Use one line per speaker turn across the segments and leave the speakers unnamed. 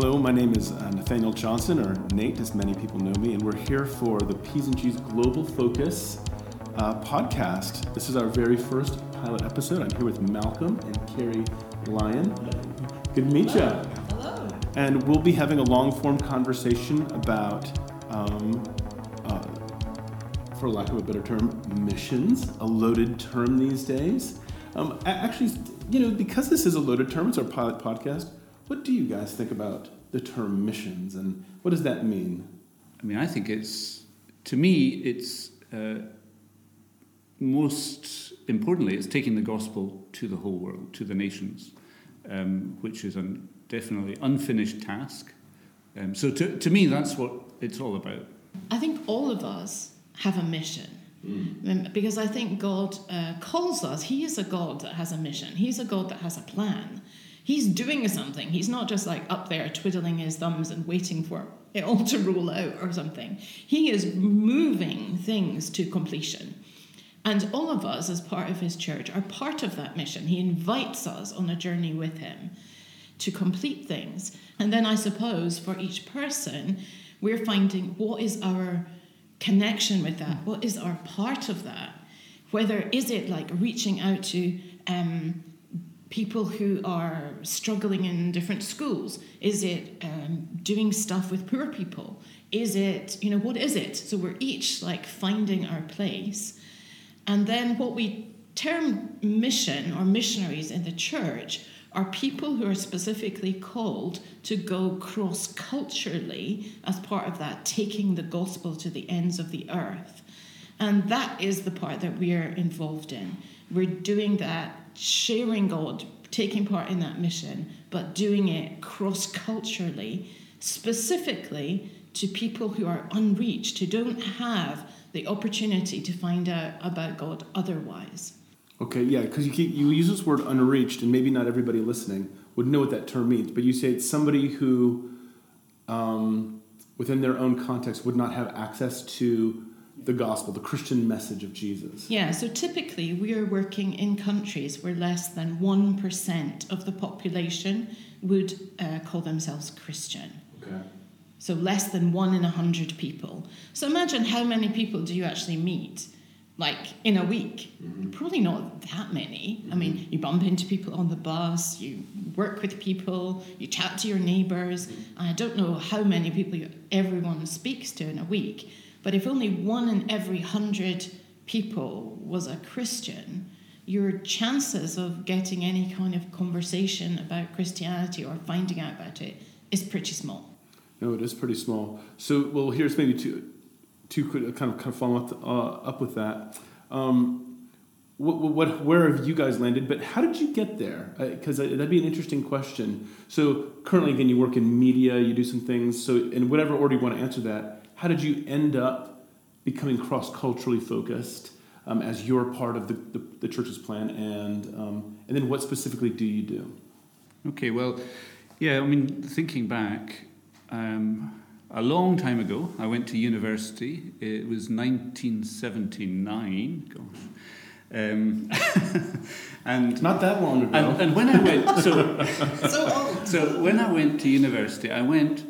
Hello, my name is uh, Nathaniel Johnson, or Nate, as many people know me, and we're here for the P's and G's Global Focus uh, podcast. This is our very first pilot episode. I'm here with Malcolm and Carrie Lyon. Good to meet you.
Hello.
And we'll be having a long form conversation about, um, uh, for lack of a better term, missions, a loaded term these days. Um, actually, you know, because this is a loaded term, it's our pilot podcast. What do you guys think about the term missions and what does that mean?
I mean, I think it's, to me, it's uh, most importantly, it's taking the gospel to the whole world, to the nations, um, which is a definitely unfinished task. Um, so to, to me, that's what it's all about.
I think all of us have a mission. Um, Because I think God uh, calls us, He is a God that has a mission. He's a God that has a plan. He's doing something. He's not just like up there twiddling his thumbs and waiting for it all to roll out or something. He is moving things to completion. And all of us, as part of his church, are part of that mission. He invites us on a journey with him to complete things. And then I suppose for each person, we're finding what is our connection with that? What is our part of that? Whether is it like reaching out to um, people who are struggling in different schools? Is it um, doing stuff with poor people? Is it, you know, what is it? So we're each like finding our place. And then what we term mission or missionaries in the church are people who are specifically called to go cross culturally as part of that, taking the gospel to the ends of the earth. And that is the part that we are involved in. We're doing that, sharing God, taking part in that mission, but doing it cross culturally, specifically to people who are unreached, who don't have the opportunity to find out about God otherwise.
Okay, yeah, because you, you use this word unreached, and maybe not everybody listening would know what that term means, but you say it's somebody who, um, within their own context, would not have access to the gospel, the Christian message of Jesus.
Yeah, so typically we are working in countries where less than 1% of the population would uh, call themselves Christian.
Okay.
So less than one in a hundred people. So imagine how many people do you actually meet, like in a week? Mm-hmm. Probably not that many. I mean, mm-hmm. you bump into people on the bus, you work with people, you chat to your neighbours. Mm-hmm. I don't know how many people you, everyone speaks to in a week, but if only one in every hundred people was a Christian, your chances of getting any kind of conversation about Christianity or finding out about it is pretty small.
No, it is pretty small. So, well, here's maybe two, two kind of kind of follow up, uh, up with that. Um, what, what, where have you guys landed? But how did you get there? Because that'd be an interesting question. So, currently, again, you work in media, you do some things. So, in whatever order you want to answer that, how did you end up becoming cross culturally focused um, as you're part of the, the, the church's plan? And um, and then, what specifically do you do?
Okay, well, yeah, I mean, thinking back, um, a long time ago, I went to university. It was 1979, gosh. Um, and,
Not that long ago.
and, and when I went, so
So old.
So when I went to university, I went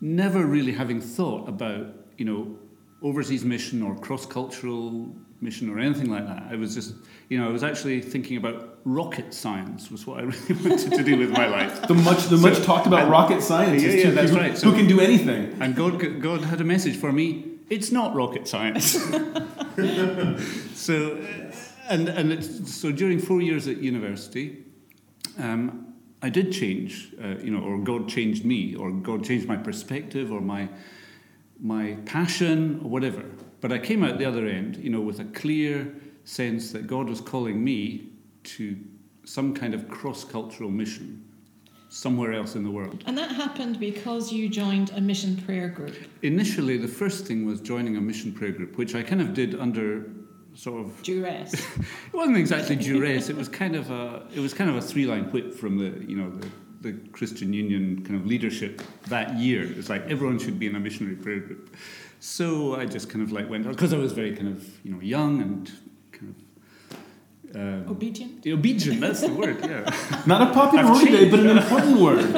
never really having thought about, you know, overseas mission or cross-cultural mission or anything like that. I was just, you know, I was actually thinking about rocket science was what I really wanted to do with my life.
The much the much talked about
and-
rocket scientists
Yeah, yeah, that's
who,
right.
who can do anything.
And God, God had a message for me. It's not rocket science. so, and and it's, so during four years at university, um, I did change, uh, you know, or God changed me, or God changed my perspective, or my my passion, or whatever. But I came out the other end, you know, with a clear sense that God was calling me to some kind of cross-cultural mission somewhere else in the world.
And that happened because you joined a mission prayer group.
Initially, the first thing was joining a mission prayer group, which I kind of did under sort of.
Duress.
It wasn't exactly duress. It was kind of a. It was kind of a three-line whip from the you know the, the Christian Union kind of leadership that year. It's like everyone should be in a missionary prayer group. So I just kind of like went because I was very kind of you know young and kind of Um,
Obedient?
obedient, that's the word, yeah.
Not a popular word today, but an important word.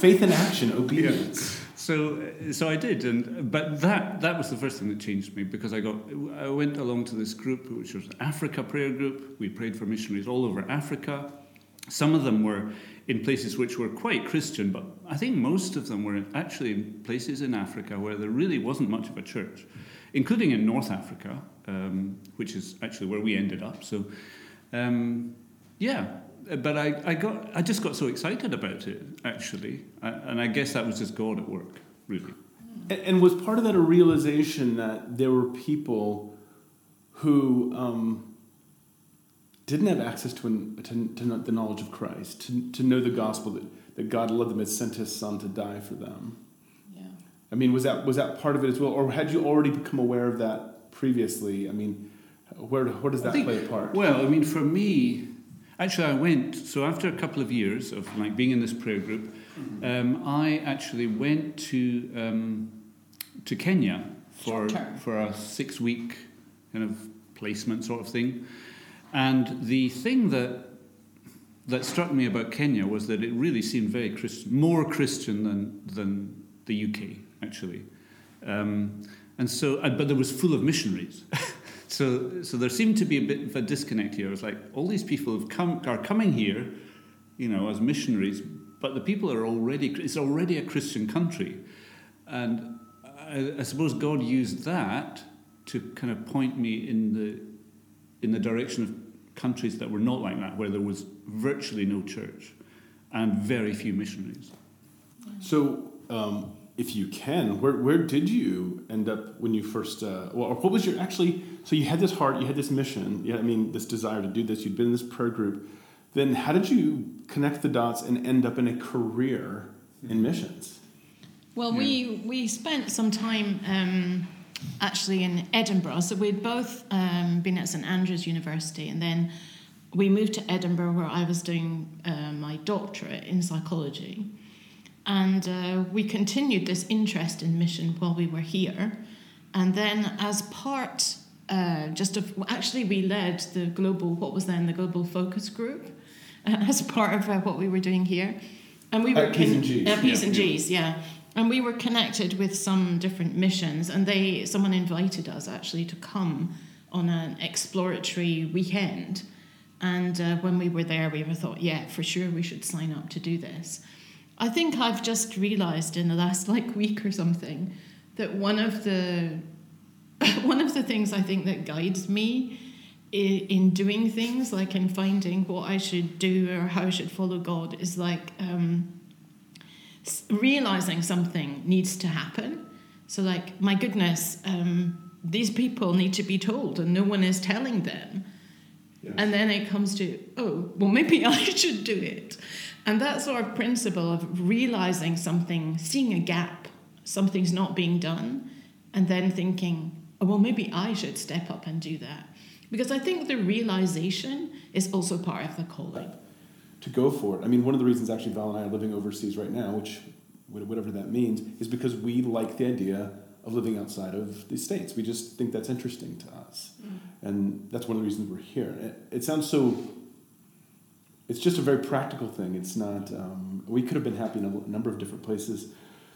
Faith in action, obedience.
So, uh, so I did, and but that that was the first thing that changed me because I got I went along to this group which was Africa prayer group. We prayed for missionaries all over Africa. Some of them were in places which were quite Christian, but I think most of them were actually in places in Africa where there really wasn't much of a church, including in North Africa, um, which is actually where we ended up. So, um, yeah, but I, I got I just got so excited about it actually, I- and I guess that was just God at work, really.
And, and was part of that a realization that there were people who um, didn't have access to, an, to, to know the knowledge of Christ, to, to know the gospel, that, that God loved them and sent his son to die for them?
Yeah.
I mean, was that, was that part of it as well? Or had you already become aware of that previously? I mean, where, where does that
think-
play a part?
Well, I mean, for me, actually, I went. So after a couple of years of like being in this prayer group, um, I actually went to um, to Kenya for for a six week kind of placement sort of thing. And the thing that that struck me about Kenya was that it really seemed very Christian, more Christian than than the UK actually. Um, and so, uh, but there was full of missionaries. so, so there seemed to be a bit of a disconnect here. It was like all these people have come are coming here, you know, as missionaries, but the people are already it's already a Christian country, and I, I suppose God used that to kind of point me in the in the direction of countries that were not like that, where there was virtually no church and very few missionaries.
So, um, if you can, where, where did you end up when you first, uh, well, or what was your actually, so you had this heart, you had this mission, you had, I mean, this desire to do this, you'd been in this prayer group. Then how did you connect the dots and end up in a career in missions?
Well, we, we spent some time um, actually in Edinburgh. So we'd both um, been at St Andrews University, and then we moved to Edinburgh where I was doing uh, my doctorate in psychology. And uh, we continued this interest in mission while we were here. And then, as part uh, just of actually, we led the global, what was then the global focus group, uh, as part of uh, what we were doing here. And we were
At P's and G's.
At P's
Yeah.
and G's, yeah. And we were connected with some different missions, and they someone invited us actually to come on an exploratory weekend. And uh, when we were there, we were thought, yeah, for sure, we should sign up to do this. I think I've just realised in the last like week or something that one of the one of the things I think that guides me in doing things, like in finding what I should do or how I should follow God, is like um, realizing something needs to happen. So, like, my goodness, um, these people need to be told, and no one is telling them. And then it comes to, oh, well, maybe I should do it. And that sort of principle of realizing something, seeing a gap, something's not being done, and then thinking, oh, well, maybe I should step up and do that. Because I think the realization is also part of the calling.
to go for it. I mean, one of the reasons actually Val and I are living overseas right now, which whatever that means, is because we like the idea of living outside of the states. We just think that's interesting to us, mm. and that's one of the reasons we're here. It, it sounds so. It's just a very practical thing. It's not. Um, we could have been happy in a number of different places.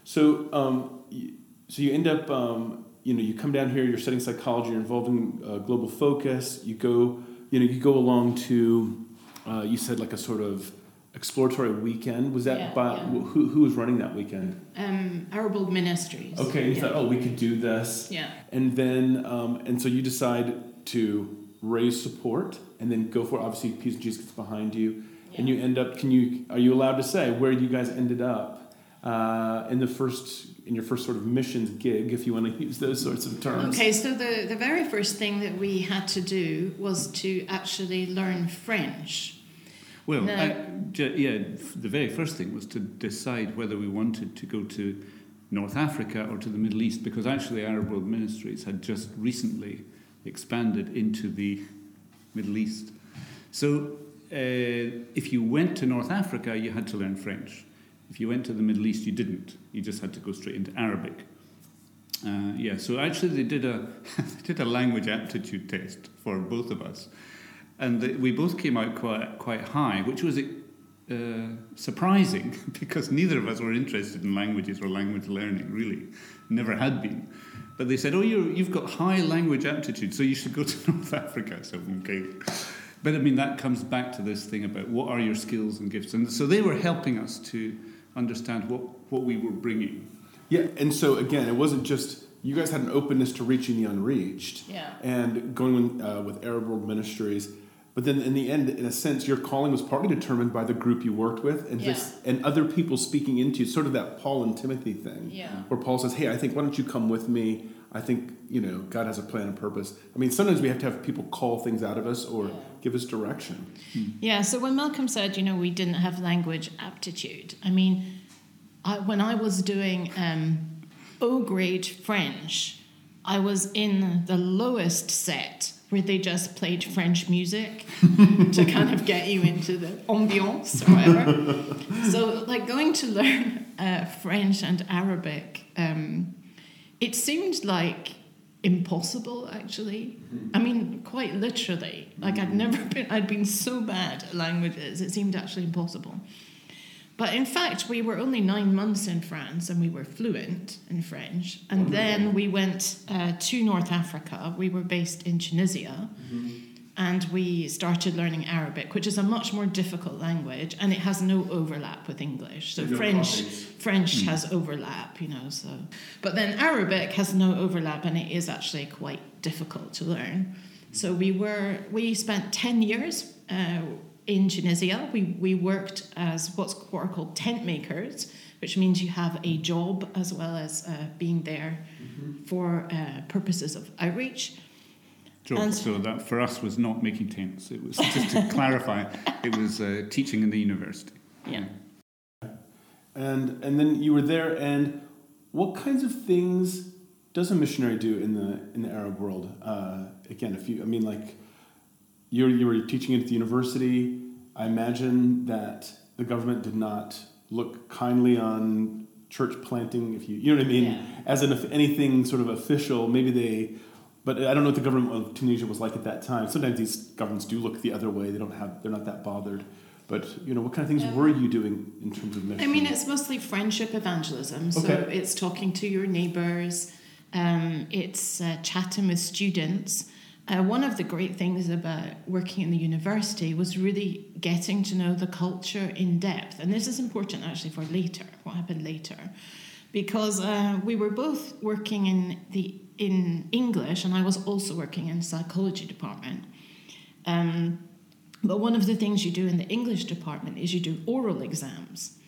So, um, y- so you end up. Um, you know, you come down here. You're studying psychology. You're involved in uh, global focus. You go. You know, you go along to. Uh, you said like a sort of exploratory weekend. Was that
Yeah,
by
yeah.
who? Who was running that weekend?
Um, Arab World Ministries.
Okay, and you
yeah.
thought, oh, we could do this.
Yeah.
And then, um, and so you decide to raise support and then go for it. Obviously, P's and G's gets behind you. And you end up, can you, are you allowed to say where you guys ended up uh, in the first, in your first sort of missions gig, if you want to use those sorts of terms?
Okay, so the, the very first thing that we had to do was to actually learn French.
Well,
No.
I, yeah, the very first thing was to decide whether we wanted to go to North Africa or to the Middle East, because actually Arab World Ministries had just recently expanded into the Middle East. So uh, if you went to North Africa, you had to learn French. If you went to the Middle East, you didn't. You just had to go straight into Arabic. Uh, yeah, so actually they did a they did a language aptitude test for both of us, and the, we both came out quite quite high, which was uh, surprising because neither of us were interested in languages or language learning. Really, never had been. But they said, "Oh, you you've got high language aptitude, so you should go to North Africa." So okay. But I mean, that comes back to this thing about what are your skills and gifts. And so they were helping us to understand what, what we were bringing.
Yeah, and so again, it wasn't just you guys had an openness to reaching the unreached
Yeah.
and going uh, with Arab World Ministries. But then, in the end, in a sense, your calling was partly determined by the group you worked with and
Yeah.
just and other people speaking into you, sort of that Paul and Timothy thing,
Yeah.
where Paul says, "Hey, I think why don't you come with me? I think you know God has a plan and purpose." I mean, sometimes we have to have people call things out of us or
Yeah.
give us direction.
Yeah, so when Malcolm said, you know, we didn't have language aptitude, I mean, I, when I was doing um, O grade French, I was in the lowest set where they just played French music to kind of get you into the ambiance or whatever. so, like going to learn uh, French and Arabic, um, it seemed like impossible actually. I mean quite literally. Like i'd never been i'd been so bad at languages it seemed actually impossible but in fact we were only nine months in france and we were fluent in french. And then we went uh, to north africa. We were based in tunisia. And we started learning arabic which is a much more difficult language and it has no overlap with english. So
No
french. French has overlap, you know, so. But then Arabic has no overlap and it is actually quite difficult to learn. So we were, we spent 10 years uh, in Tunisia. We, we worked as what's what are called tent makers, which means you have a job as well as uh, being there for uh, purposes of outreach.
Job.
And-
so that for us was not making tents. It was just to clarify. It was uh, teaching in the university.
Yeah.
And and then you were there, and what kinds of things does a missionary do in the in the Arab world? Uh, again, if you, I mean, like you you were teaching at the university. I imagine that the government did not look kindly on church planting. If you you know what I mean,
Yeah.
as in if anything sort of official, maybe they. But I don't know what the government of Tunisia was like at that time. Sometimes these governments do look the other way. They don't have. They're not that bothered. But you know, what kind of things
Um,
were you doing in terms of mission?
I mean, it's mostly friendship evangelism. So
Okay.
it's talking to your neighbors, um, it's uh, chatting with students. Uh, one of the great things about working in the university was really getting to know the culture in depth. And this is important actually for later, what happened later. Because uh, we were both working in the in English, and I was also working in psychology department. Um, but one of the things you do in the English department is you do oral exams.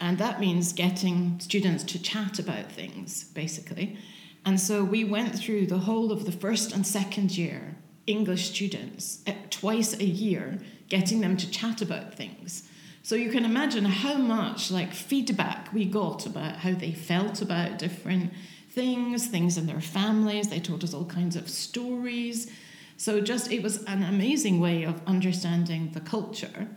And that means getting students to chat about things, basically. And so we went through the whole of the first and second year, English students, eh, twice a year, getting them to chat about things. So you can imagine how much like feedback we got about how they felt about different things, things in their families. They told us all kinds of stories. So just it was an amazing way of understanding the culture.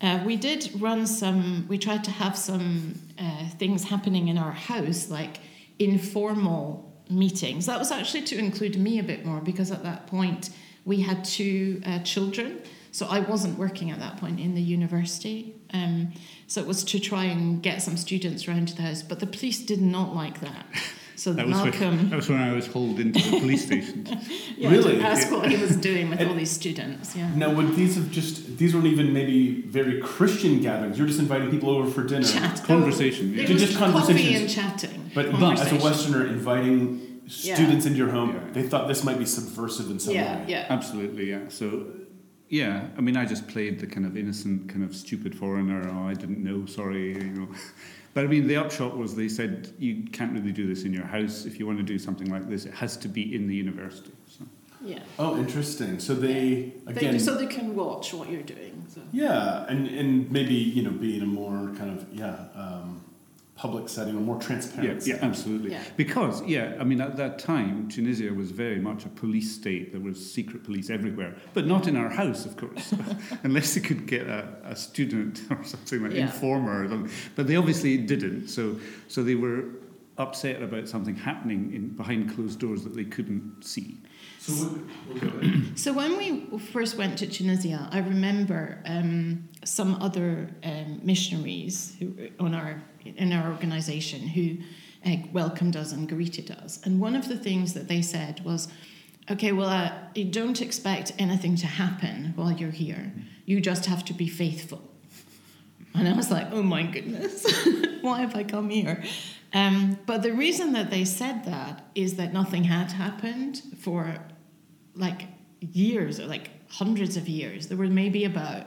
Uh, we did run some, we tried to have some uh, things happening in our house, like informal meetings. That was actually to include me a bit more because at that point we had two uh, children. So I wasn't working at that point in the university. Um, so it was to try and get some students around to the house. But the police did not like that. So
That was,
Malcolm.
when, that was when I was hauled into the police station.
Yeah,
Really?
To ask what he was doing with
And-
all these students. Yeah.
Now, would these have just, these weren't even maybe very Christian gatherings. You're just inviting people over for dinner.
Chat.
Conversation,
It
yeah.
Just
coffee
conversations.
and chatting.
But, but as a Westerner, inviting
Yeah.
students into your home,
Yeah.
they thought this might be subversive in some
Yeah,
way.
yeah.
Absolutely, yeah. So, yeah, I mean, I just played the kind of innocent, kind of stupid foreigner. Oh, I didn't know, sorry, you know. But I mean, the upshot was they said you can't really do this in your house. If you want to do something like this, it has to be in the university. So.
Yeah.
Oh, interesting. So they, again,
They, so they can watch what you're doing. So.
yeah, and, and maybe, you know, be in a more kind of, yeah, um, public setting or more
Yeah,
transparent
yeah,
setting.
absolutely.
Yeah.
Because, yeah, I mean, at that time, Tunisia was very much a police state. There was secret police everywhere, but not in our house, of course, unless they could get a, a student or something like
Yeah.
informer. Or something. But they obviously didn't. So, so they were upset about something happening in, behind closed doors that they couldn't see.
So, what.
So when we first went to Tunisia, I remember um, some other um, missionaries who on our in our organisation who uh, welcomed us and greeted us, and one of the things that they said was, "Okay, well, uh, you don't expect anything to happen while you're here. You just have to be faithful." And I was like, "Oh my goodness, why have I come here?" Um, but the reason that they said that is that nothing had happened for like years or like hundreds of years. There were maybe about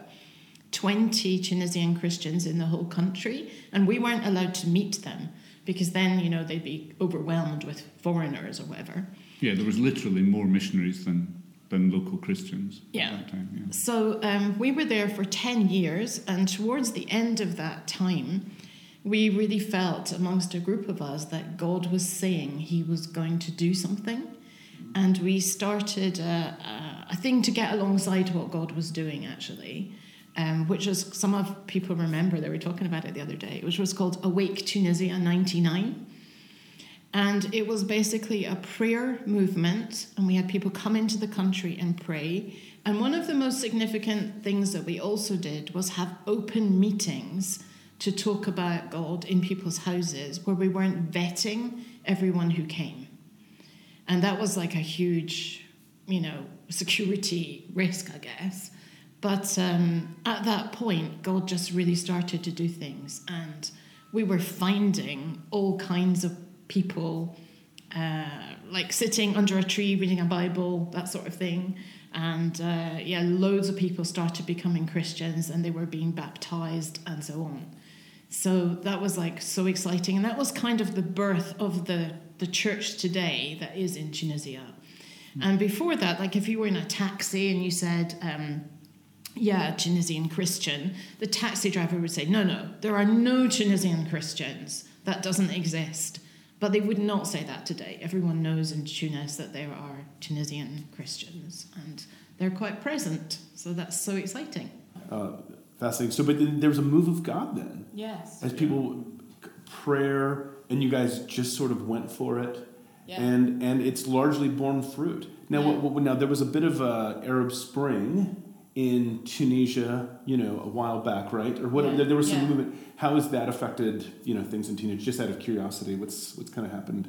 20 Tunisian Christians in the whole country, and we weren't allowed to meet them because then, you know, they'd be overwhelmed with foreigners or whatever.
Yeah, there was literally more missionaries than than local Christians
Yeah.
at that time. Yeah.
So um, we were there for 10 years, and towards the end of that time, we really felt amongst a group of us that God was saying He was going to do something. And we started a, a, a thing to get alongside what God was doing, actually, um, which was some of people remember, they were talking about it the other day, which was called Awake Tunisia 99. And it was basically a prayer movement, and we had people come into the country and pray. And one of the most significant things that we also did was have open meetings to talk about God in people's houses where we weren't vetting everyone who came. And that was like a huge, you know, security risk, I guess. But um, at that point, God just really started to do things. And we were finding all kinds of people, uh, like sitting under a tree reading a Bible, that sort of thing. And uh, yeah, loads of people started becoming Christians and they were being baptized and so on. So that was like so exciting. And that was kind of the birth of the, the church today that is in Tunisia. And before that, like if you were in a taxi and you said, um, yeah, Tunisian Christian, the taxi driver would say, no, no, there are no Tunisian Christians. That doesn't exist. But they would not say that today. Everyone knows in Tunis that there are Tunisian Christians and they're quite present. So that's so exciting.
Uh, fascinating. So, but then there was a move of God then,
Yes.
as people prayer, and you guys just sort of went for it,
Yeah.
and and it's largely borne fruit. Now,
Yeah.
what, what, now there was a bit of a Arab Spring in Tunisia, you know, a while back, right? Or what?
Yeah.
There, was some movement. How has that affected you know things in Tunisia? Just out of curiosity, what's what's kind of happened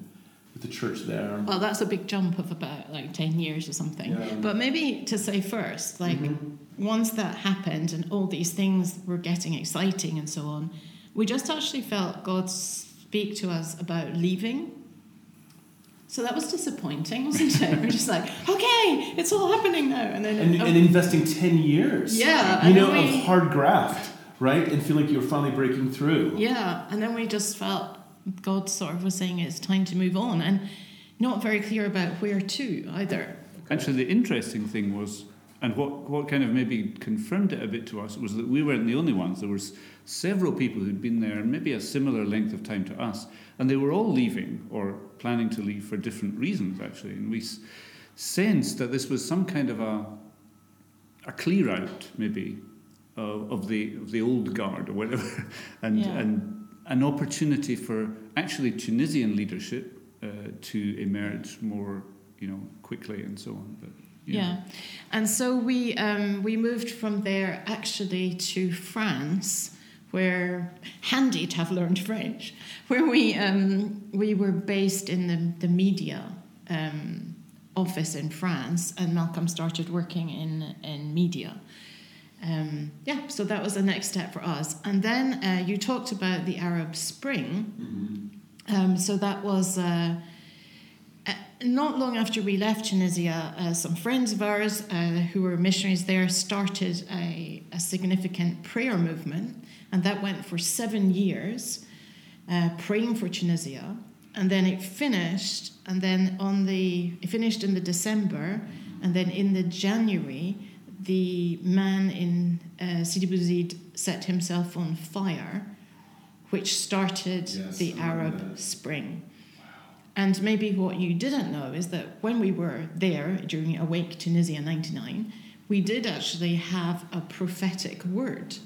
with the church there?
Well, that's a big jump of about like 10 years or something.
Yeah.
But maybe to say first, like
Mhm.
once that happened and all these things were getting exciting and so on, we just actually felt God speak to us about leaving. So that was disappointing, wasn't it? we're just like, okay, it's all happening now. And then,
and,
oh,
and investing 10 years
Yeah,
you know
we-
of hard graft right and feel like you're finally breaking through
yeah, and then we just felt God sort of was saying it's time to move on and not very clear about where to either.
Actually, the interesting thing was, and what, what kind of maybe confirmed it a bit to us, was that we weren't the only ones. There was several people who'd been there maybe a similar length of time to us, and they were all leaving or planning to leave for different reasons, actually. And we s- sensed that this was some kind of a, a clear out, maybe, of, of, the, of the old guard or whatever, and,
Yeah.
and an opportunity for actually Tunisian leadership uh, to emerge more, you know, quickly and so on. But
Yeah. And so we um, we moved from there actually to France, where handy to have learned French, where we um, we were based in the the media um, office in France, and Malcolm started working in in media. Um, yeah, so that was the next step for us. And then uh, you talked about the Arab Spring. Um, so that was. Uh, not long after we left Tunisia, uh, some friends of ours uh, who were missionaries there started a, a significant prayer movement, and that went for seven years, uh, praying for Tunisia. And then it finished, and then on the it finished in the December, and then in the January, the man in uh, Sidi Bouzid set himself on fire, which started
Yes,
the Arab. Spring. And maybe what you didn't know is that when we were there during Awake Tunisia 99, we did actually have a prophetic word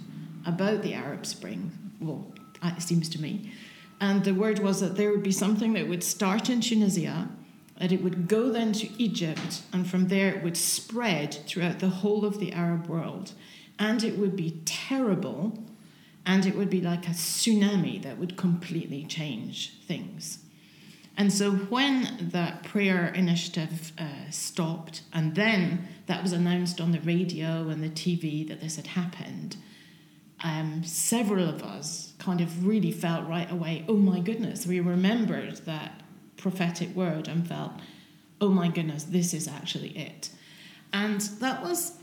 about the Arab Spring. Well, uh, it seems to me. And the word was that there would be something that would start in Tunisia, that it would go then to Egypt, and from there it would spread throughout the whole of the Arab world. And it would be terrible, and it would be like a tsunami that would completely change things. And so when that prayer initiative uh, stopped, and then that was announced on the radio and the TV that this had happened, um, several of us kind of really felt right away, oh my goodness, we remembered that prophetic word and felt, oh my goodness, this is actually it. And that was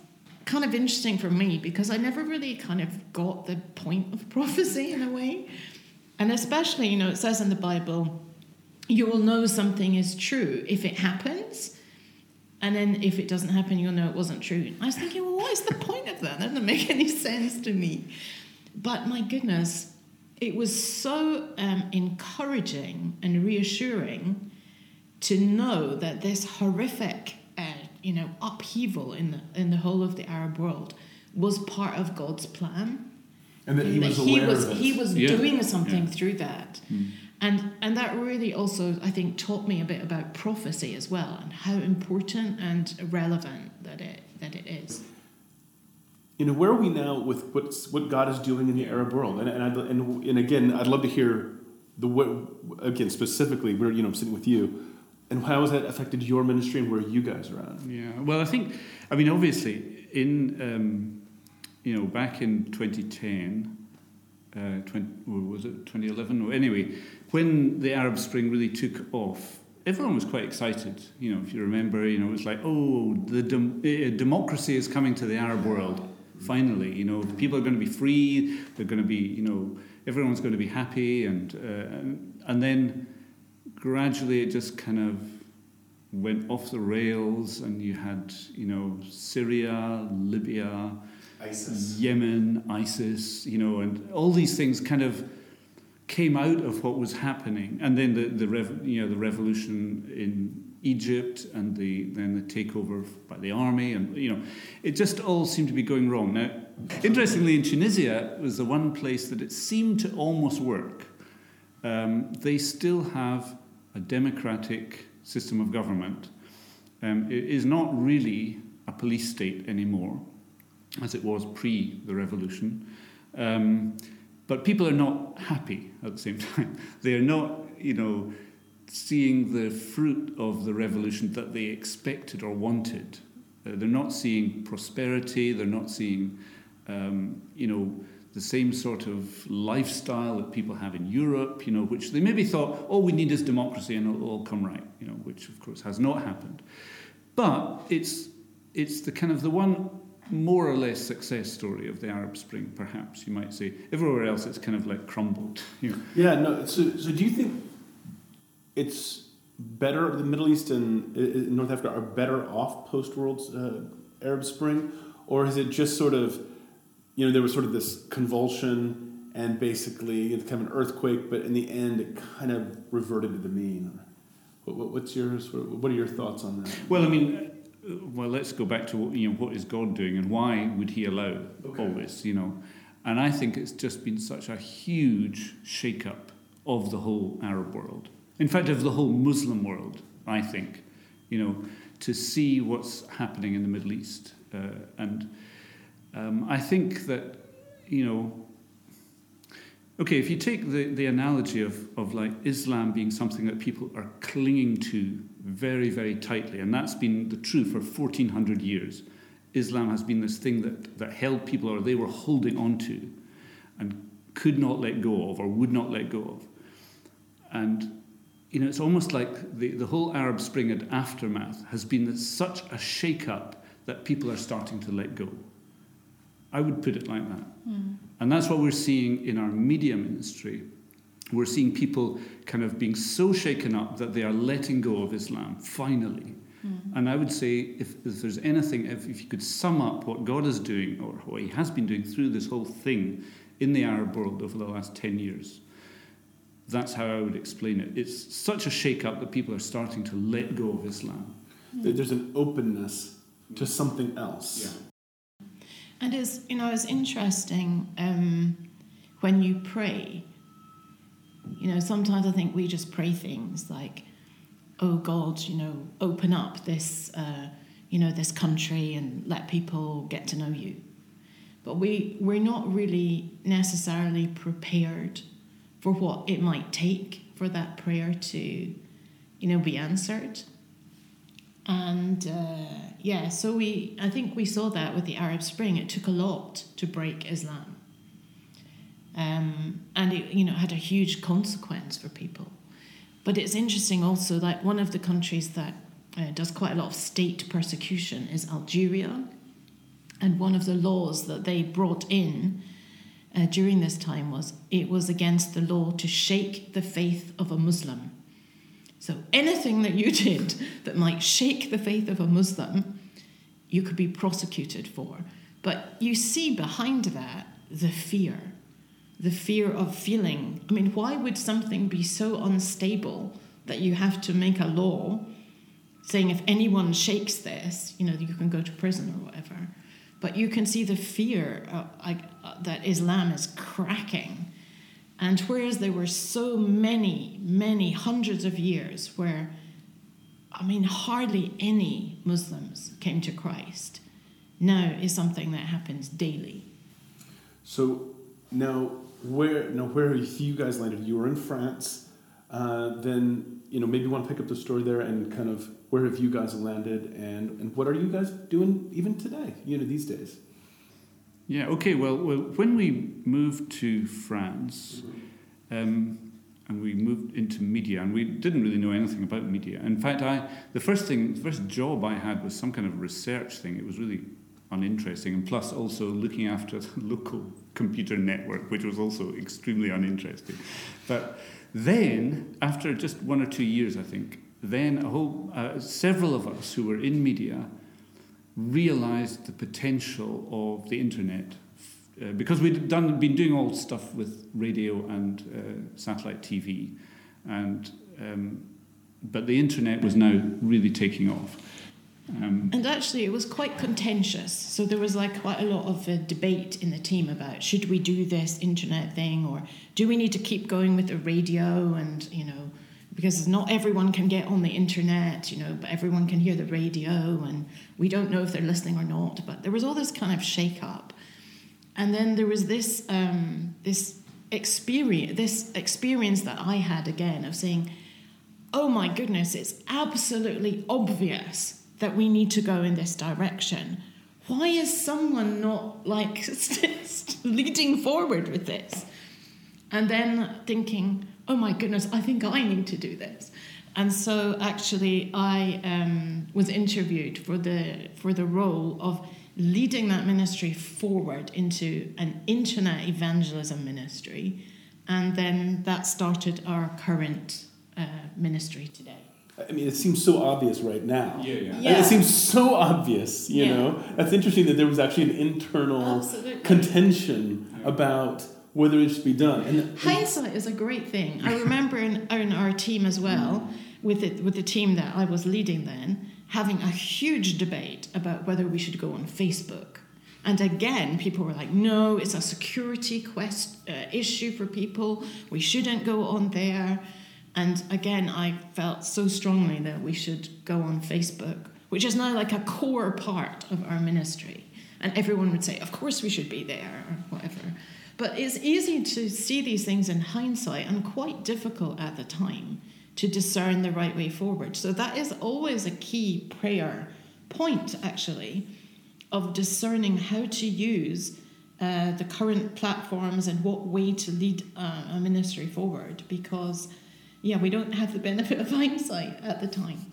kind of interesting for me because I never really kind of got the point of prophecy in a way. And especially, you know, it says in the Bible, you will know something is true if it happens. And then if it doesn't happen, you'll know it wasn't true. I was thinking, well, what is the point of that? That doesn't make any sense to me. But my goodness, it was so um, encouraging and reassuring to know that this horrific, uh, you know, upheaval in the in the whole of the Arab world was part of God's plan,
and that He was
he
aware
was
of it.
he was
Yeah.
doing something
Yeah.
through that.
Hmm.
And, and that really also, I think, taught me a bit about prophecy as well and how important and relevant that it, that it is.
you know, where are we now with what's, what God is doing in the Arab world? And, and, I'd, and, and again, I'd love to hear the what, again, specifically, where, you know, I'm sitting with you, and how has that affected your ministry and where you guys are at?
Yeah, well, I think, I mean, obviously, in, um, you know, back in 2010, uh, 20, or was it 2011? Or anyway, when the Arab Spring really took off, everyone was quite excited. You know, if you remember, you know, it was like, oh, the uh, democracy is coming to the Arab world. Finally, you know, people are going to be free. They're going to be, you know, everyone's going to be happy, and uh, and, and then gradually it just kind of went off the rails, and you had, you know, Syria, Libya,
ISIS.
Yemen, ISIS, you know, and all these things kind of came out of what was happening, and then the the rev, you know the revolution in Egypt, and the then the takeover by the army, and you know, it just all seemed to be going wrong. Now, interestingly, in Tunisia was the one place that it seemed to almost work. Um, they still have a democratic system of government. Um, it is not really a police state anymore as it was pre the revolution. Um, but people are not happy at the same time. They are not, you know, seeing the fruit of the revolution that they expected or wanted. Uh, they're not seeing prosperity. They're not seeing, um, you know, the same sort of lifestyle that people have in Europe. You know, which they maybe thought, all we need is democracy and it'll all come right. You know, which of course has not happened. But it's it's the kind of the one more or less success story of the Arab Spring, perhaps you might say. Everywhere else, it's kind of like crumbled. You know.
Yeah, no. So, so do you think it's better? The Middle East and uh, uh, North Africa are better off post World uh, Arab Spring, or is it just sort of, you know, there was sort of this convulsion and basically it's kind of an earthquake, but in the end it kind of reverted to the mean. What, what, what's your sort of, what are your thoughts on that?
Well, I mean, well, let's go back to you know what is God doing and why would He allow
Okay.
all this? You know, and I think it's just been such a huge shake-up of the whole Arab world. In fact, of the whole Muslim world. I think, you know, to see what's happening in the Middle East, uh, and um, I think that you know Okay, if you take the, the analogy of, of like Islam being something that people are clinging to very, very tightly, and that's been the truth for 1400 years. Islam has been this thing that, that held people or they were holding on to and could not let go of or would not let go of. And, you know, it's almost like the, the whole Arab Spring and aftermath has been such a shake up that people are starting to let go. I would put it like that. Hmm. And that's what we're seeing in our media ministry. We're seeing people kind of being so shaken up that they are letting go of Islam, finally. Mm. And I would say, if, if there's anything, if, if you could sum up what God is doing, or what He has been doing through this whole thing in the Arab world over the last 10 years, that's how I would explain it. It's such a shake up that people are starting to let go of Islam.
There- There's an openness to something else.
And it's, you know, it's interesting um, when you pray, You know, sometimes I think we just pray things like, "Oh God, you know, open up this, uh, you know, this country and let people get to know you." But we we're not really necessarily prepared for what it might take for that prayer to, you know, be answered. And uh, yeah, so we I think we saw that with the Arab Spring. It took a lot to break Islam. Um, and it you know had a huge consequence for people. But it's interesting also that one of the countries that uh, does quite a lot of state persecution is Algeria, and one of the laws that they brought in uh, during this time was it was against the law to shake the faith of a Muslim. So anything that you did that might shake the faith of a Muslim, you could be prosecuted for. But you see behind that the fear the fear of feeling. I mean, why would something be so unstable that you have to make a law saying if anyone shakes this, you know, you can go to prison or whatever? But you can see the fear uh, uh, that Islam is cracking. And whereas there were so many, many hundreds of years where, I mean, hardly any Muslims came to Christ, now is something that happens daily.
So now where now where you guys landed? You were in France. Uh, then you know maybe you want to pick up the story there and kind of where have you guys landed and and what are you guys doing even today? You know these days.
Yeah. Okay. Well, well when we moved to France. Um, and we moved into media, and we didn't really know anything about media. In fact, I the first thing, the first job I had was some kind of research thing. It was really uninteresting, and plus also looking after the local computer network, which was also extremely uninteresting. But then, after just one or two years, I think, then a whole uh, several of us who were in media realized the potential of the internet uh, because we'd done been doing all stuff with radio and uh, satellite TV, and um, but the internet was now really taking off.
Um, and actually, it was quite contentious. So there was like quite a lot of uh, debate in the team about should we do this internet thing or do we need to keep going with the radio and you know because not everyone can get on the internet, you know, but everyone can hear the radio and we don't know if they're listening or not. But there was all this kind of shake up, and then there was this um, this experience this experience that I had again of saying, oh my goodness, it's absolutely obvious that we need to go in this direction. Why is someone not like leading forward with this? And then thinking, oh my goodness, I think I need to do this. And so actually, I um, was interviewed for the for the role of leading that ministry forward into an internet evangelism ministry, and then that started our current uh, ministry today.
I mean, it seems so obvious right now.
Yeah, yeah.
yeah. it seems so obvious, you yeah. know. That's interesting that there was actually an internal Absolutely. contention about whether it should be done. And,
hindsight is a great thing. I remember in, in our team as well, with it with the team that I was leading then, having a huge debate about whether we should go on Facebook. And again, people were like, no, it's a security quest, uh, issue for people. We shouldn't go on there. And again, I felt so strongly that we should go on Facebook, which is now like a core part of our ministry. And everyone would say, of course we should be there, or whatever. But it's easy to see these things in hindsight and quite difficult at the time to discern the right way forward. So that is always a key prayer point, actually, of discerning how to use uh, the current platforms and what way to lead uh, a ministry forward because yeah, we don't have the benefit of hindsight at the time.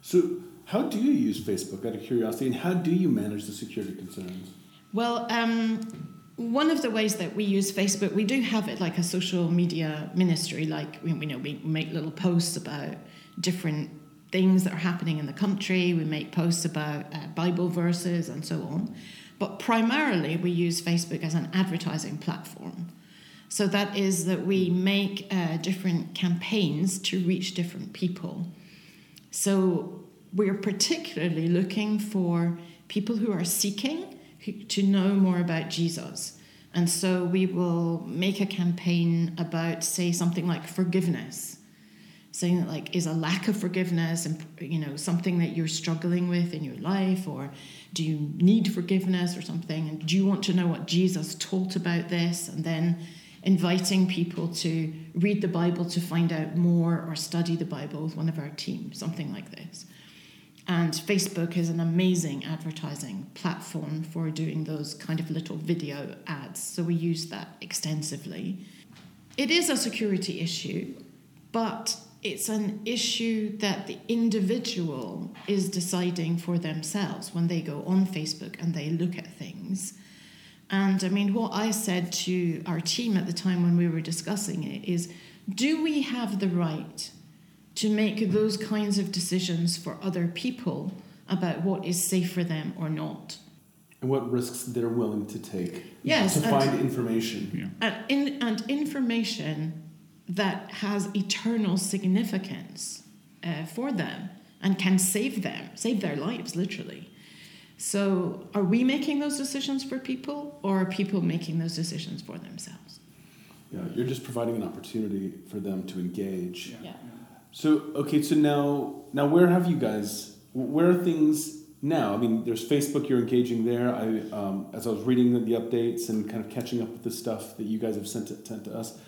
So, how do you use Facebook out of curiosity, and how do you manage the security concerns?
Well, um, one of the ways that we use Facebook, we do have it like a social media ministry. Like we, know, we make little posts about different things that are happening in the country. We make posts about uh, Bible verses and so on. But primarily, we use Facebook as an advertising platform. So that is that we make uh, different campaigns to reach different people. So we're particularly looking for people who are seeking to know more about Jesus. And so we will make a campaign about, say, something like forgiveness. Saying that, like, is a lack of forgiveness and, you know, something that you're struggling with in your life, or do you need forgiveness or something? And do you want to know what Jesus taught about this? And then inviting people to read the Bible to find out more or study the Bible with one of our team, something like this. And Facebook is an amazing advertising platform for doing those kind of little video ads. So we use that extensively. It is a security issue, but it's an issue that the individual is deciding for themselves when they go on Facebook and they look at things. And I mean, what I said to our team at the time when we were discussing it is do we have the right to make those kinds of decisions for other people about what is safe for them or not?
And what risks they're willing to take
Yes,
to
and-
find information.
Yeah.
and, in, and information that has eternal significance uh, for them and can save them, save their lives, literally. So, are we making those decisions for people, or are people making those decisions for themselves?
Yeah, you're just providing an opportunity for them to engage.
Yeah.
So okay, so now now where have you guys? Where are things now? I mean, there's Facebook. You're engaging there. I um, as I was reading the, updates and kind of catching up with the stuff that you guys have sent to, sent to us.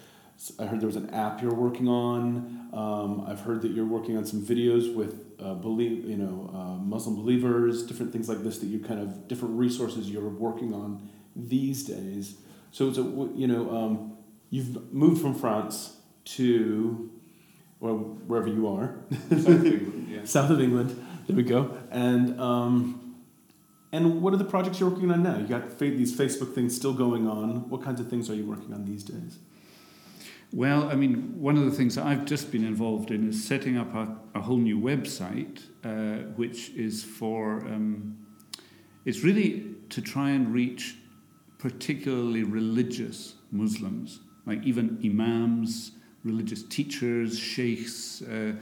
I heard there was an app you're working on. Um, I've heard that you're working on some videos with uh, believe you know uh, Muslim believers, different things like this that you kind of different resources you're working on these days. So it's a you know um, you've moved from France to or wherever you are,
yeah.
south of England. There we go. And um, and what are the projects you're working on now? You got fa- these Facebook things still going on. What kinds of things are you working on these days?
Well, I mean, one of the things that I've just been involved in is setting up a, a whole new website, uh, which is for, um, it's really to try and reach particularly religious Muslims, like even imams, religious teachers, sheikhs, uh,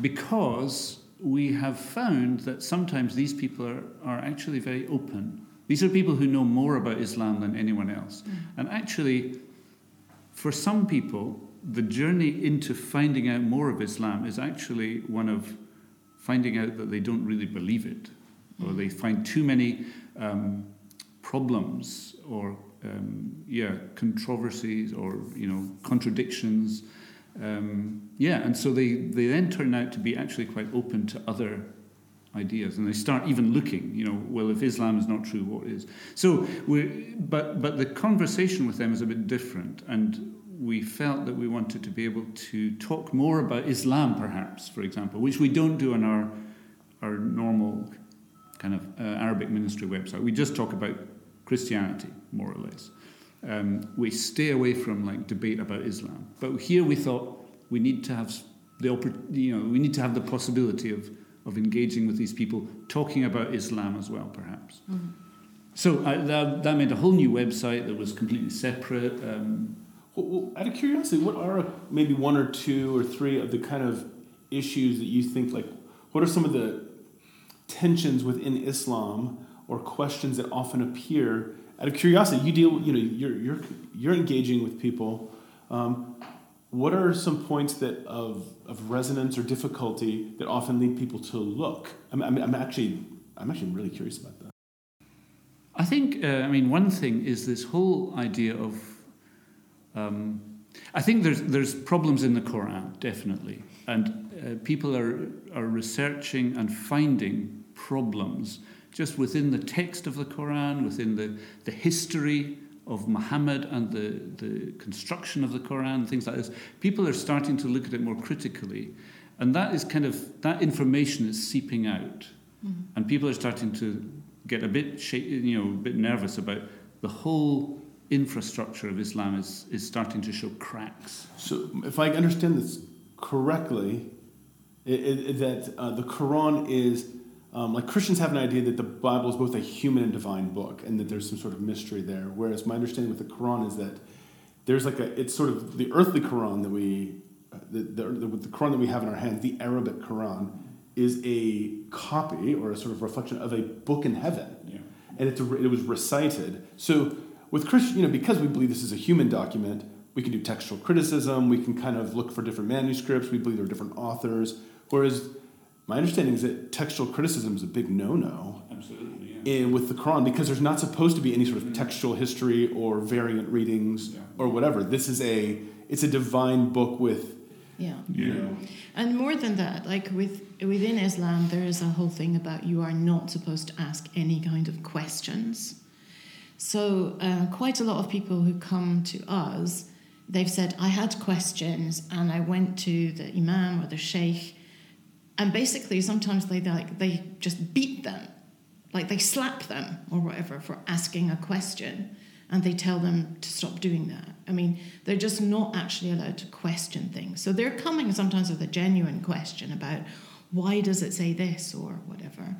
because we have found that sometimes these people are, are actually very open. These are people who know more about Islam than anyone else. And actually, for some people, the journey into finding out more of Islam is actually one of finding out that they don't really believe it, or they find too many um, problems or um, yeah controversies or you know contradictions. Um, yeah, and so they, they then turn out to be actually quite open to other ideas, and they start even looking. You know, well, if Islam is not true, what is? So we, but but the conversation with them is a bit different, and we felt that we wanted to be able to talk more about Islam, perhaps, for example, which we don't do on our our normal kind of uh, Arabic ministry website. We just talk about Christianity, more or less. Um, we stay away from like debate about Islam. But here we thought we need to have the oppor- you know we need to have the possibility of of engaging with these people, talking about Islam as well, perhaps. So uh, that, that meant a whole new website that was completely separate. Um,
Well, well, out of curiosity, what are maybe one or two or three of the kind of issues that you think like? What are some of the tensions within Islam or questions that often appear? Out of curiosity, you deal. You know, you're you're you're engaging with people. Um, what are some points that of of resonance or difficulty that often lead people to look? I'm, I'm, I'm actually I'm actually really curious about that.
I think, uh, I mean, one thing is this whole idea of. Um, I think there's there's problems in the Quran definitely, and uh, people are are researching and finding problems just within the text of the Quran, within the the history of Muhammad and the the construction of the Quran, things like this. People are starting to look at it more critically, and that is kind of that information is seeping out, and people are starting to get a bit sh- you know a bit nervous about the whole infrastructure of Islam is, is starting to show cracks.
So, if I understand this correctly, it, it, that uh, the Quran is um, like Christians have an idea that the Bible is both a human and divine book, and that there's some sort of mystery there. Whereas my understanding with the Quran is that there's like a it's sort of the earthly Quran that we uh, the, the, the, the Quran that we have in our hands, the Arabic Quran, is a copy or a sort of reflection of a book in heaven
Yeah.
and it's a, it was recited. So with Christian, you know, because we believe this is a human document, we can do textual criticism. We can kind of look for different manuscripts. We believe there are different authors. Whereas my understanding is that textual criticism is a big no-no.
Absolutely.
In, with the Quran because there's not supposed to be any sort of textual history or variant readings
Yeah.
or whatever. This is a it's a divine book with
Yeah.
you
Yeah.
know
And more than that, like with within Islam, there is a whole thing about you are not supposed to ask any kind of questions. So uh, quite a lot of people who come to us, they've said, "I had questions, and I went to the imam or the sheikh, and basically sometimes they like they just beat them, like they slap them or whatever for asking a question." And they tell them to stop doing that. I mean, they're just not actually allowed to question things. So they're coming sometimes with a genuine question about why does it say this or whatever.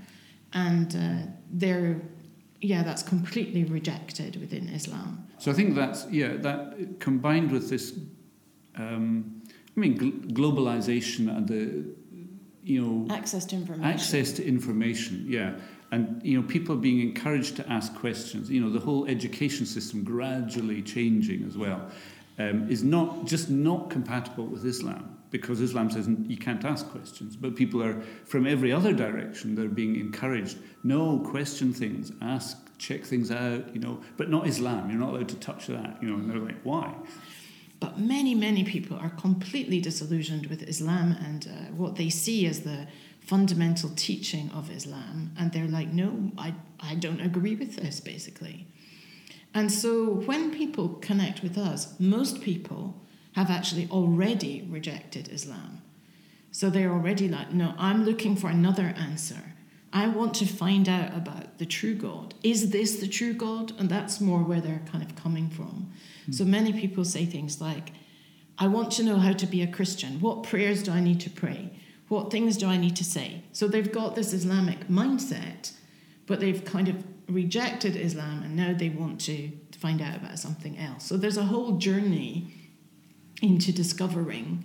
And uh, they're, yeah, that's completely rejected within Islam.
So I think that's yeah that combined with this, um, I mean gl- globalization and the, you know,
Access to information.
access to information. Yeah, and you know people being encouraged to ask questions. You know the whole education system gradually changing as well um, is not just not compatible with Islam because Islam says you can't ask questions, but people are from every other direction. They're being encouraged. No, question things, ask, check things out. You know, but not Islam. You're not allowed to touch that. You know, and they're like, why?
But many, many people are completely disillusioned with Islam and uh, what they see as the fundamental teaching of Islam. And they're like, no, I, I don't agree with this, basically. And so when people connect with us, most people have actually already rejected Islam. So they're already like, no, I'm looking for another answer. I want to find out about the true God. Is this the true God? And that's more where they're kind of coming from. So hmm. many people say things like, I want to know how to be a Christian. What prayers do I need to pray? What things do I need to say? So they've got this Islamic mindset, but they've kind of rejected Islam and now they want to find out about something else. So there's a whole journey into discovering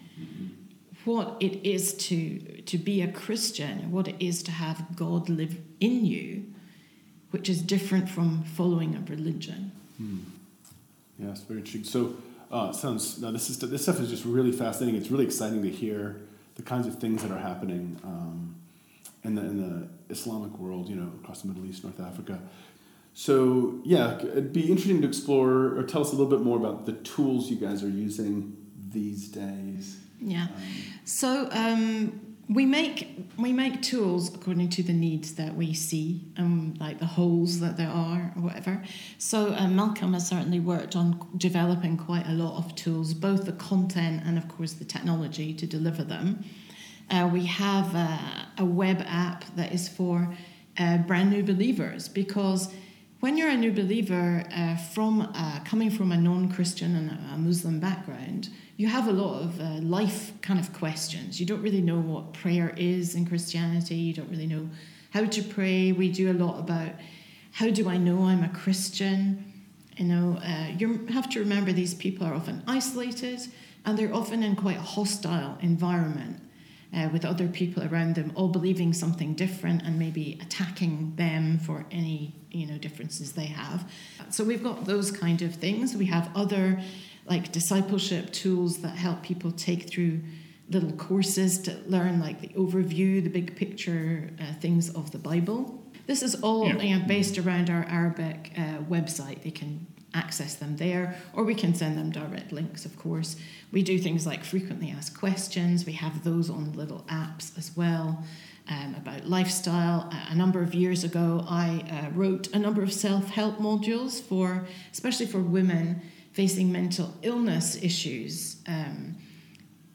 what it is to to be a Christian, what it is to have God live in you, which is different from following a religion.
Yeah, it's very interesting. So, uh, sounds now this is this stuff is just really fascinating. It's really exciting to hear the kinds of things that are happening um, in the in the Islamic world. You know, across the Middle East, North Africa. So, yeah, it'd be interesting to explore or tell us a little bit more about the tools you guys are using these days.
Yeah.
Um,
So um, we make we make tools according to the needs that we see, um, like the holes that there are or whatever. So uh, Malcolm has certainly worked on developing quite a lot of tools, both the content and of course the technology to deliver them. Uh, we have uh, a web app that is for uh, brand new believers because when you're a new believer uh, from uh, coming from a non-Christian and a, a Muslim background, you have a lot of uh, life kind of questions. You don't really know what prayer is in Christianity. You don't really know how to pray. We do a lot about how do I know I'm a Christian. You know, uh, you have to remember these people are often isolated and they're often in quite a hostile environment uh, with other people around them, all believing something different and maybe attacking them for any you know differences they have. So we've got those kind of things. We have other like discipleship tools that help people take through little courses to learn like the overview, the big picture uh, things of the Bible. This is all
Yeah.
you know, based around our Arabic uh, website. They can access them there, or we can send them direct links, of course. We do things like frequently asked questions, we have those on little apps as well. Um, about lifestyle. A- A number of years ago, I uh, wrote a number of self help modules for, especially for women facing mental illness issues um,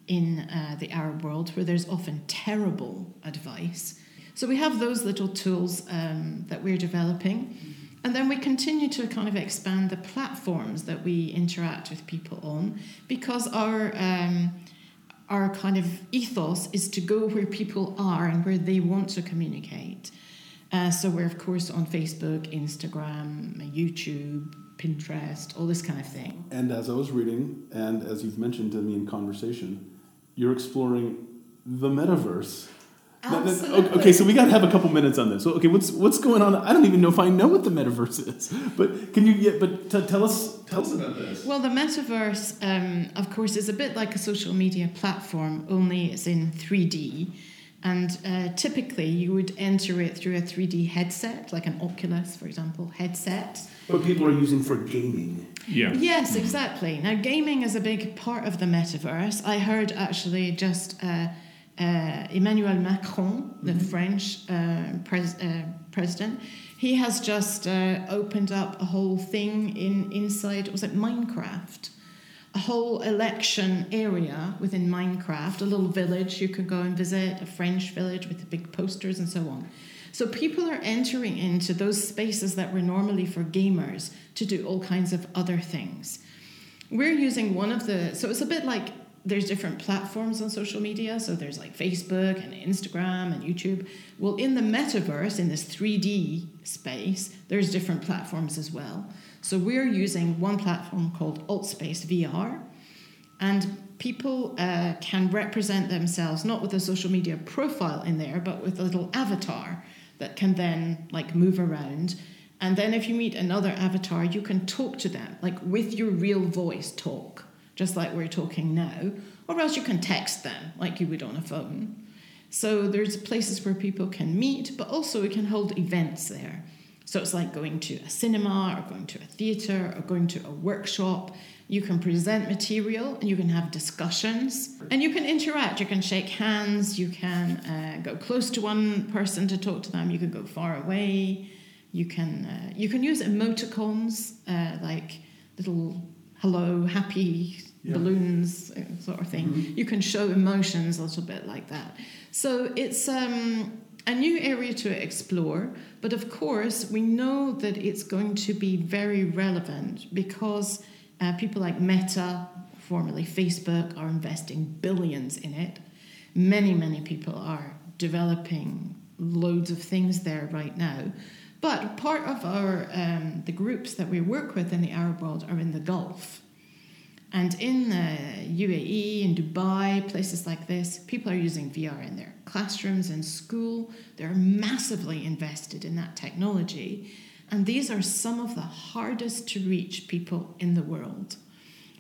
in uh, the Arab world, where there's often terrible advice. So we have those little tools um, that we're developing. And then we continue to kind of expand the platforms that we interact with people on because our um, our kind of ethos is to go where people are and where they want to communicate. Uh, so we're of course on Facebook, Instagram, YouTube, Pinterest, all this kind of thing.
And as I was reading, and as you've mentioned to me in conversation, you're exploring the metaverse
Absolutely.
Okay, so we got to have a couple minutes on this. So, okay, what's what's going on? I don't even know if I know what the metaverse is. But can you? Yeah, but t- tell us tell us about this.
Well, the metaverse, um, of course, is a bit like a social media platform, only it's in 3D. And uh, typically, you would enter it through a 3D headset, like an Oculus, for example, headset.
What people are using for gaming.
Yeah.
Yes, exactly. Now, gaming is a big part of the metaverse. I heard actually just uh, uh, Emmanuel Macron, the French uh, pres- uh, president, he has just uh, opened up a whole thing in inside. Was it Minecraft? A whole election area within Minecraft, a little village you could go and visit, a French village with the big posters and so on. So people are entering into those spaces that were normally for gamers to do all kinds of other things. We're using one of the so it's a bit like there's different platforms on social media. So there's like Facebook and Instagram and YouTube. Well, in the metaverse, in this 3D space, there's different platforms as well. So we're using one platform called AltSpace VR, and people uh, can represent themselves not with a social media profile in there, but with a little avatar that can then like move around. And then if you meet another avatar, you can talk to them like with your real voice talk, just like we're talking now, or else you can text them like you would on a phone. So there's places where people can meet, but also we can hold events there. So it's like going to a cinema or going to a theatre or going to a workshop. You can present material and you can have discussions and you can interact. You can shake hands. You can uh, go close to one person to talk to them. You can go far away. You can uh, you can use emoticons uh, like little hello, happy
Yeah.
balloons uh, sort of thing. You can show emotions a little bit like that. So it's um, a new area to explore, but of course, we know that it's going to be very relevant because uh, people like Meta, formerly Facebook, are investing billions in it. Many, many people are developing loads of things there right now. But part of our um, the groups that we work with in the Arab world are in the Gulf. And in the UAE, in Dubai, places like this, people are using VR in their classrooms and school. They're massively invested in that technology. And these are some of the hardest to reach people in the world.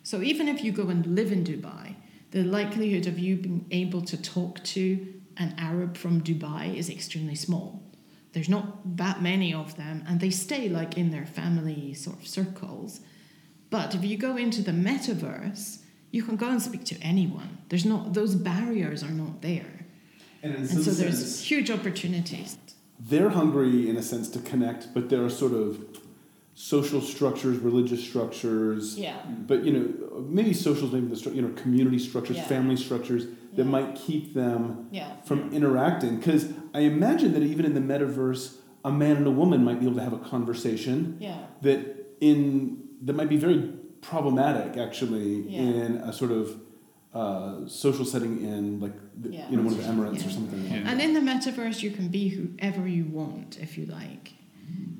So even if you go and live in Dubai, the likelihood of you being able to talk to an Arab from Dubai is extremely small. There's not that many of them, and they stay like in their family sort of circles. But if you go into the metaverse, you can go and speak to anyone. There's not those barriers are not there,
And
and so there's huge opportunities.
They're hungry in a sense to connect, but there are sort of social structures, religious structures.
Yeah.
But you know, maybe social, maybe the you know community structures,
Yeah.
family structures that
Yeah.
might keep them
Yeah.
from interacting. Because I imagine that even in the metaverse, a man and a woman might be able to have a conversation
Yeah.
that in that might be very problematic actually in a sort of uh, social setting in like
Yeah.
you know one of the Emirates
Yeah.
or something.
Yeah.
And in the metaverse, you can be whoever you want if you like.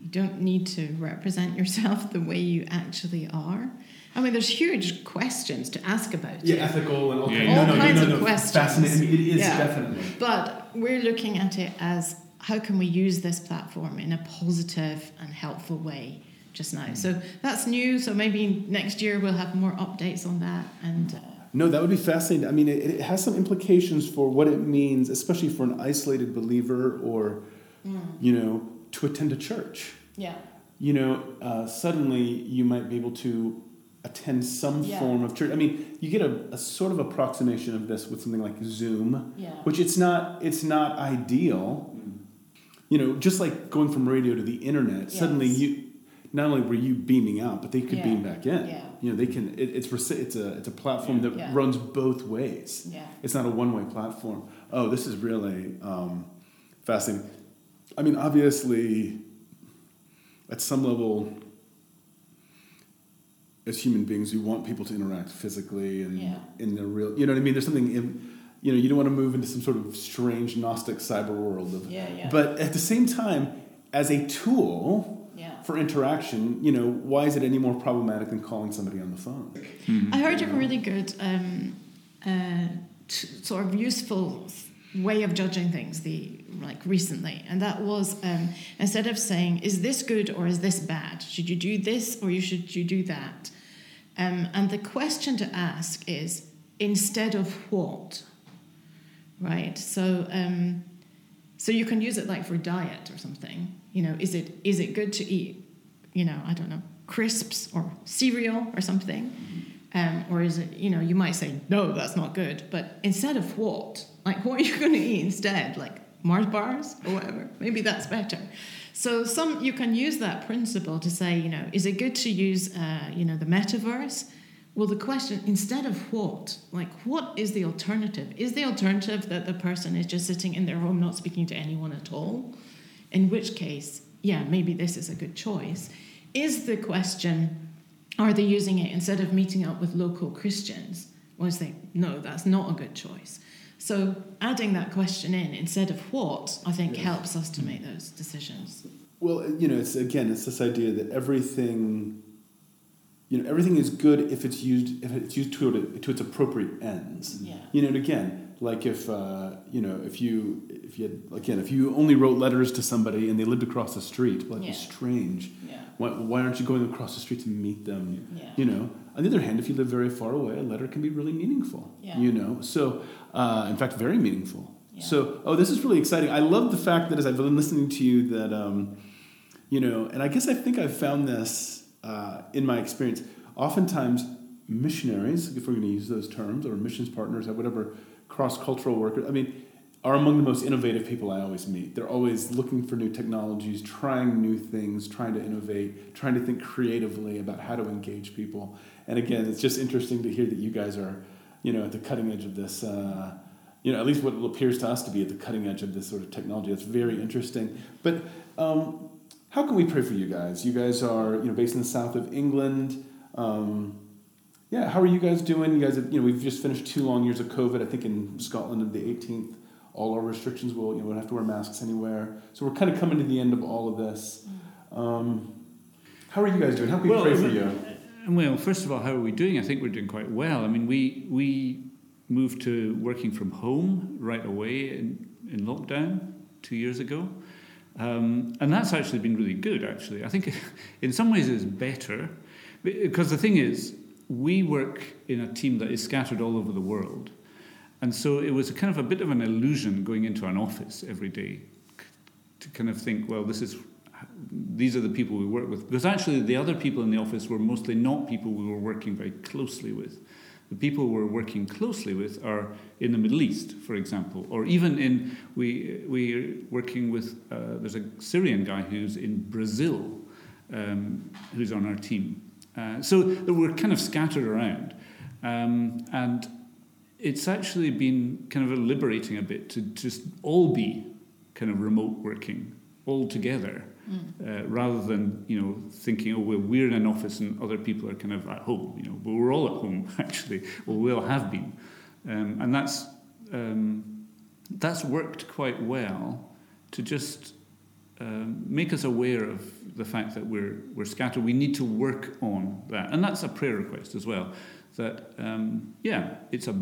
You don't need to represent yourself the way you actually are. I mean, there's huge questions to ask about
Yeah,
it.
ethical and all,
Yeah,
kinds,
yeah.
no,
All
no,
kinds
no,
of
no,
questions.
Fascinating. It is
Yeah.
definitely.
But we're looking at it as how can we use this platform in a positive and helpful way just now. So that's new. So maybe next year we'll have more updates on that. And uh,
No, that would be fascinating. I mean, it, it has some implications for what it means, especially for an isolated believer or, you know, to attend a church.
yeah,
You know, uh, suddenly you might be able to attend some
Yeah.
form of church. I mean, you get a, a sort of approximation of this with something like Zoom,
yeah,
which it's not it's not ideal. You know, just like going from radio to the internet, suddenly you not only were you beaming out, but they could
Yeah.
beam back in.
Yeah.
You know, they can. It, it's it's a it's a platform that
Yeah.
runs both ways.
yeah.
It's not a one way platform. Oh, this is really um, fascinating. I mean, obviously, at some level, as human beings, we want people to interact physically and
Yeah.
in the real. You know what I mean? There's something in. You know, you don't want to move into some sort of strange Gnostic cyber world of.
Yeah, yeah.
But at the same time, as a tool
Yeah.
For interaction, you know, why is it any more problematic than calling somebody on the phone?
I heard a really good, um, uh, t- sort of useful way of judging things the like recently and that was um, instead of saying is this good or is this bad? Should you do this or you should you do that? Um, and the question to ask is instead of what? Right? So um, so you can use it like for diet or something you know is it is it good to eat you know i don't know crisps or cereal or something? Um, or is it you know you might say no that's not good. But instead of what like what are you going to eat instead? Like mars bars or whatever? Maybe that's better. So some you can use that principle to say you know is it good to use uh, you know the metaverse? Well, the question instead of what, like what is the alternative? Is the alternative that the person is just sitting in their home, not speaking to anyone at all? In which case, yeah, maybe this is a good choice. Is the question, are they using it instead of meeting up with local Christians? Well, I say, no, that's not a good choice. So adding that question in instead of what, I think helps us to make those decisions.
Well, you know, it's again, it's this idea that everything you know everything is good if it's used if it's used to to its appropriate ends.
Yeah.
You know, and again, like if uh, you know if you if you had, again if you only wrote letters to somebody and they lived across the street, well, that'd
Yeah.
be strange.
Yeah.
Why, why aren't you going across the street to meet them?
Yeah.
You know. On the other hand, if you live very far away, a letter can be really meaningful.
Yeah.
You know. So, uh, in fact, very meaningful.
Yeah.
So, oh, this is really exciting. I love the fact that as I've been listening to you, that um, you know, and I guess I think I've found this uh, in my experience. Oftentimes, missionaries, if we're going to use those terms, or missions partners, or whatever, cross cultural workers, I mean, are among the most innovative people I always meet. They're always looking for new technologies, trying new things, trying to innovate, trying to think creatively about how to engage people. And again, it's just interesting to hear that you guys are, you know, at the cutting edge of this. Uh, you know, at least what appears to us to be at the cutting edge of this sort of technology. That's very interesting. But um, how can we pray for you guys? You guys are, you know, based in the south of England. Um, yeah, how are you guys doing? You guys, have, you know, we've just finished two long years of COVID. I think in Scotland, of the 18th, all our restrictions will, you know, we don't have to wear masks anywhere. So we're kind of coming to the end of all of this. Um, how are you guys doing? How can we pray for you?
Well, first of all, how are we doing? I think we're doing quite well. I mean, we we moved to working from home right away in, in lockdown two years ago. Um, and that's actually been really good, actually. I think in some ways it's better because the thing is, we work in a team that is scattered all over the world. And so it was kind of a bit of an illusion going into an office every day to kind of think, well, this is these are the people we work with. Because actually, the other people in the office were mostly not people we were working very closely with. The people we're working closely with are in the Middle East, for example, or even in we we're working with. Uh, there's a Syrian guy who's in Brazil, um, who's on our team. Uh, so we're kind of scattered around, um, and it's actually been kind of liberating a bit to just all be kind of remote working all together uh, rather than you know thinking oh well we're in an office and other people are kind of at home you know. But we're all at home actually. Or we all have been. Um, and that's um, that's worked quite well to just um, make us aware of the fact that we're we're scattered we need to work on that and that's a prayer request as well that um, yeah it's a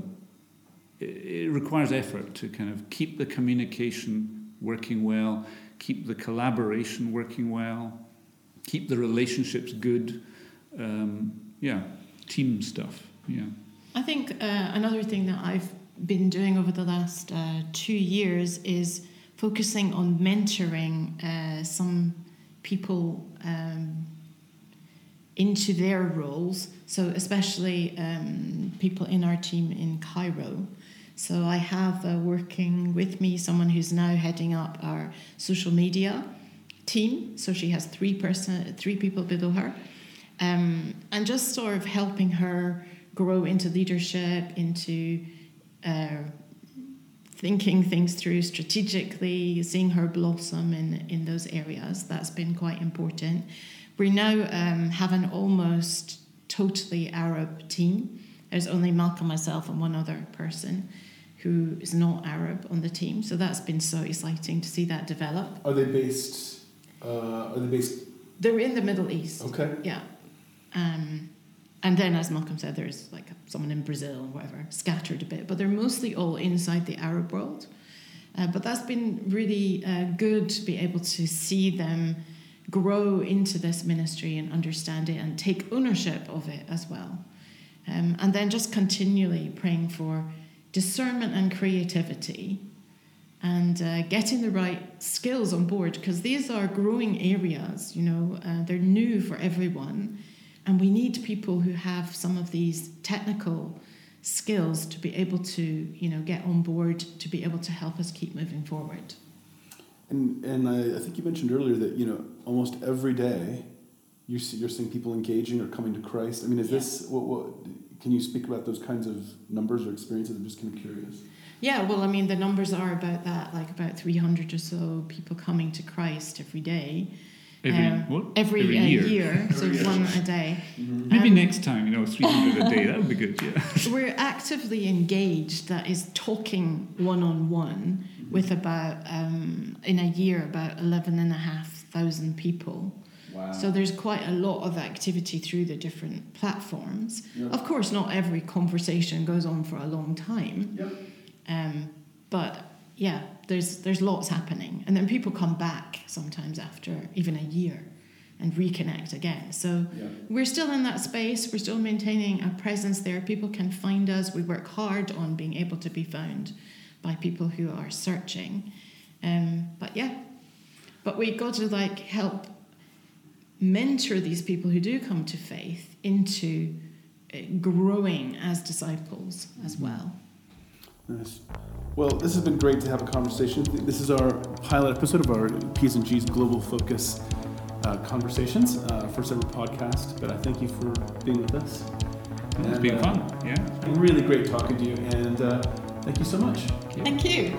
it requires effort to kind of keep the communication working well, keep the collaboration working well, keep the relationships good. Um, yeah, team stuff. Yeah.
I think uh, another thing that I've been doing over the last uh, two years is focusing on mentoring uh, some people um, into their roles. So, especially um, people in our team in Cairo. So, I have uh, working with me someone who's now heading up our social media team. So, she has three person, three people below her, um, and just sort of helping her grow into leadership, into uh, thinking things through strategically, seeing her blossom in, in those areas. That's been quite important. We now um, have an almost totally Arab team. There's only Malcolm, myself, and one other person who is not Arab on the team. So that's been so exciting to see that develop.
Are they based? Uh, are they based?
They're in the Middle East.
Okay.
Yeah. Um, and then, as Malcolm said, there's like someone in Brazil or whatever, scattered a bit, but they're mostly all inside the Arab world. Uh, but that's been really uh, good to be able to see them grow into this ministry and understand it and take ownership of it as well. Um, and then just continually praying for discernment and creativity and uh, getting the right skills on board because these are growing areas, you know, uh, they're new for everyone. And we need people who have some of these technical skills to be able to, you know, get on board to be able to help us keep moving forward.
And and I, I think you mentioned earlier that you know almost every day you see, you're seeing people engaging or coming to Christ. I mean, is
Yeah.
this what, what? Can you speak about those kinds of numbers or experiences? I'm just kind of curious.
Yeah, well, I mean, the numbers are about that, like about 300 or so people coming to Christ every day.
Every
Um,
what?
Every,
Every
uh,
year.
year, so
Every year.
one a day.
Maybe
Um,
next time, you know, 300 a day. That would be good, yeah.
We're actively engaged, that is talking one on one with about, um, in a year, about 11,500 people.
Wow.
So there's quite a lot of activity through the different platforms.
Yeah.
Of course, not every conversation goes on for a long time.
Yep.
Um, but yeah, there's there's lots happening, and then people come back sometimes after even a year and reconnect again. So
Yeah.
we're still in that space. We're still maintaining a presence there. People can find us. We work hard on being able to be found by people who are searching. Um, but yeah, but we got to like help mentor these people who do come to faith into uh, growing as disciples as well.
Nice. Well, this has been great to have a conversation. This is our pilot episode of our P's and G's Global Focus uh, conversations, uh, first ever podcast. But I thank you for being with us.
It's
And,
been
uh,
fun, yeah.
It's been really great talking to you, and uh, thank you so much.
Thank you.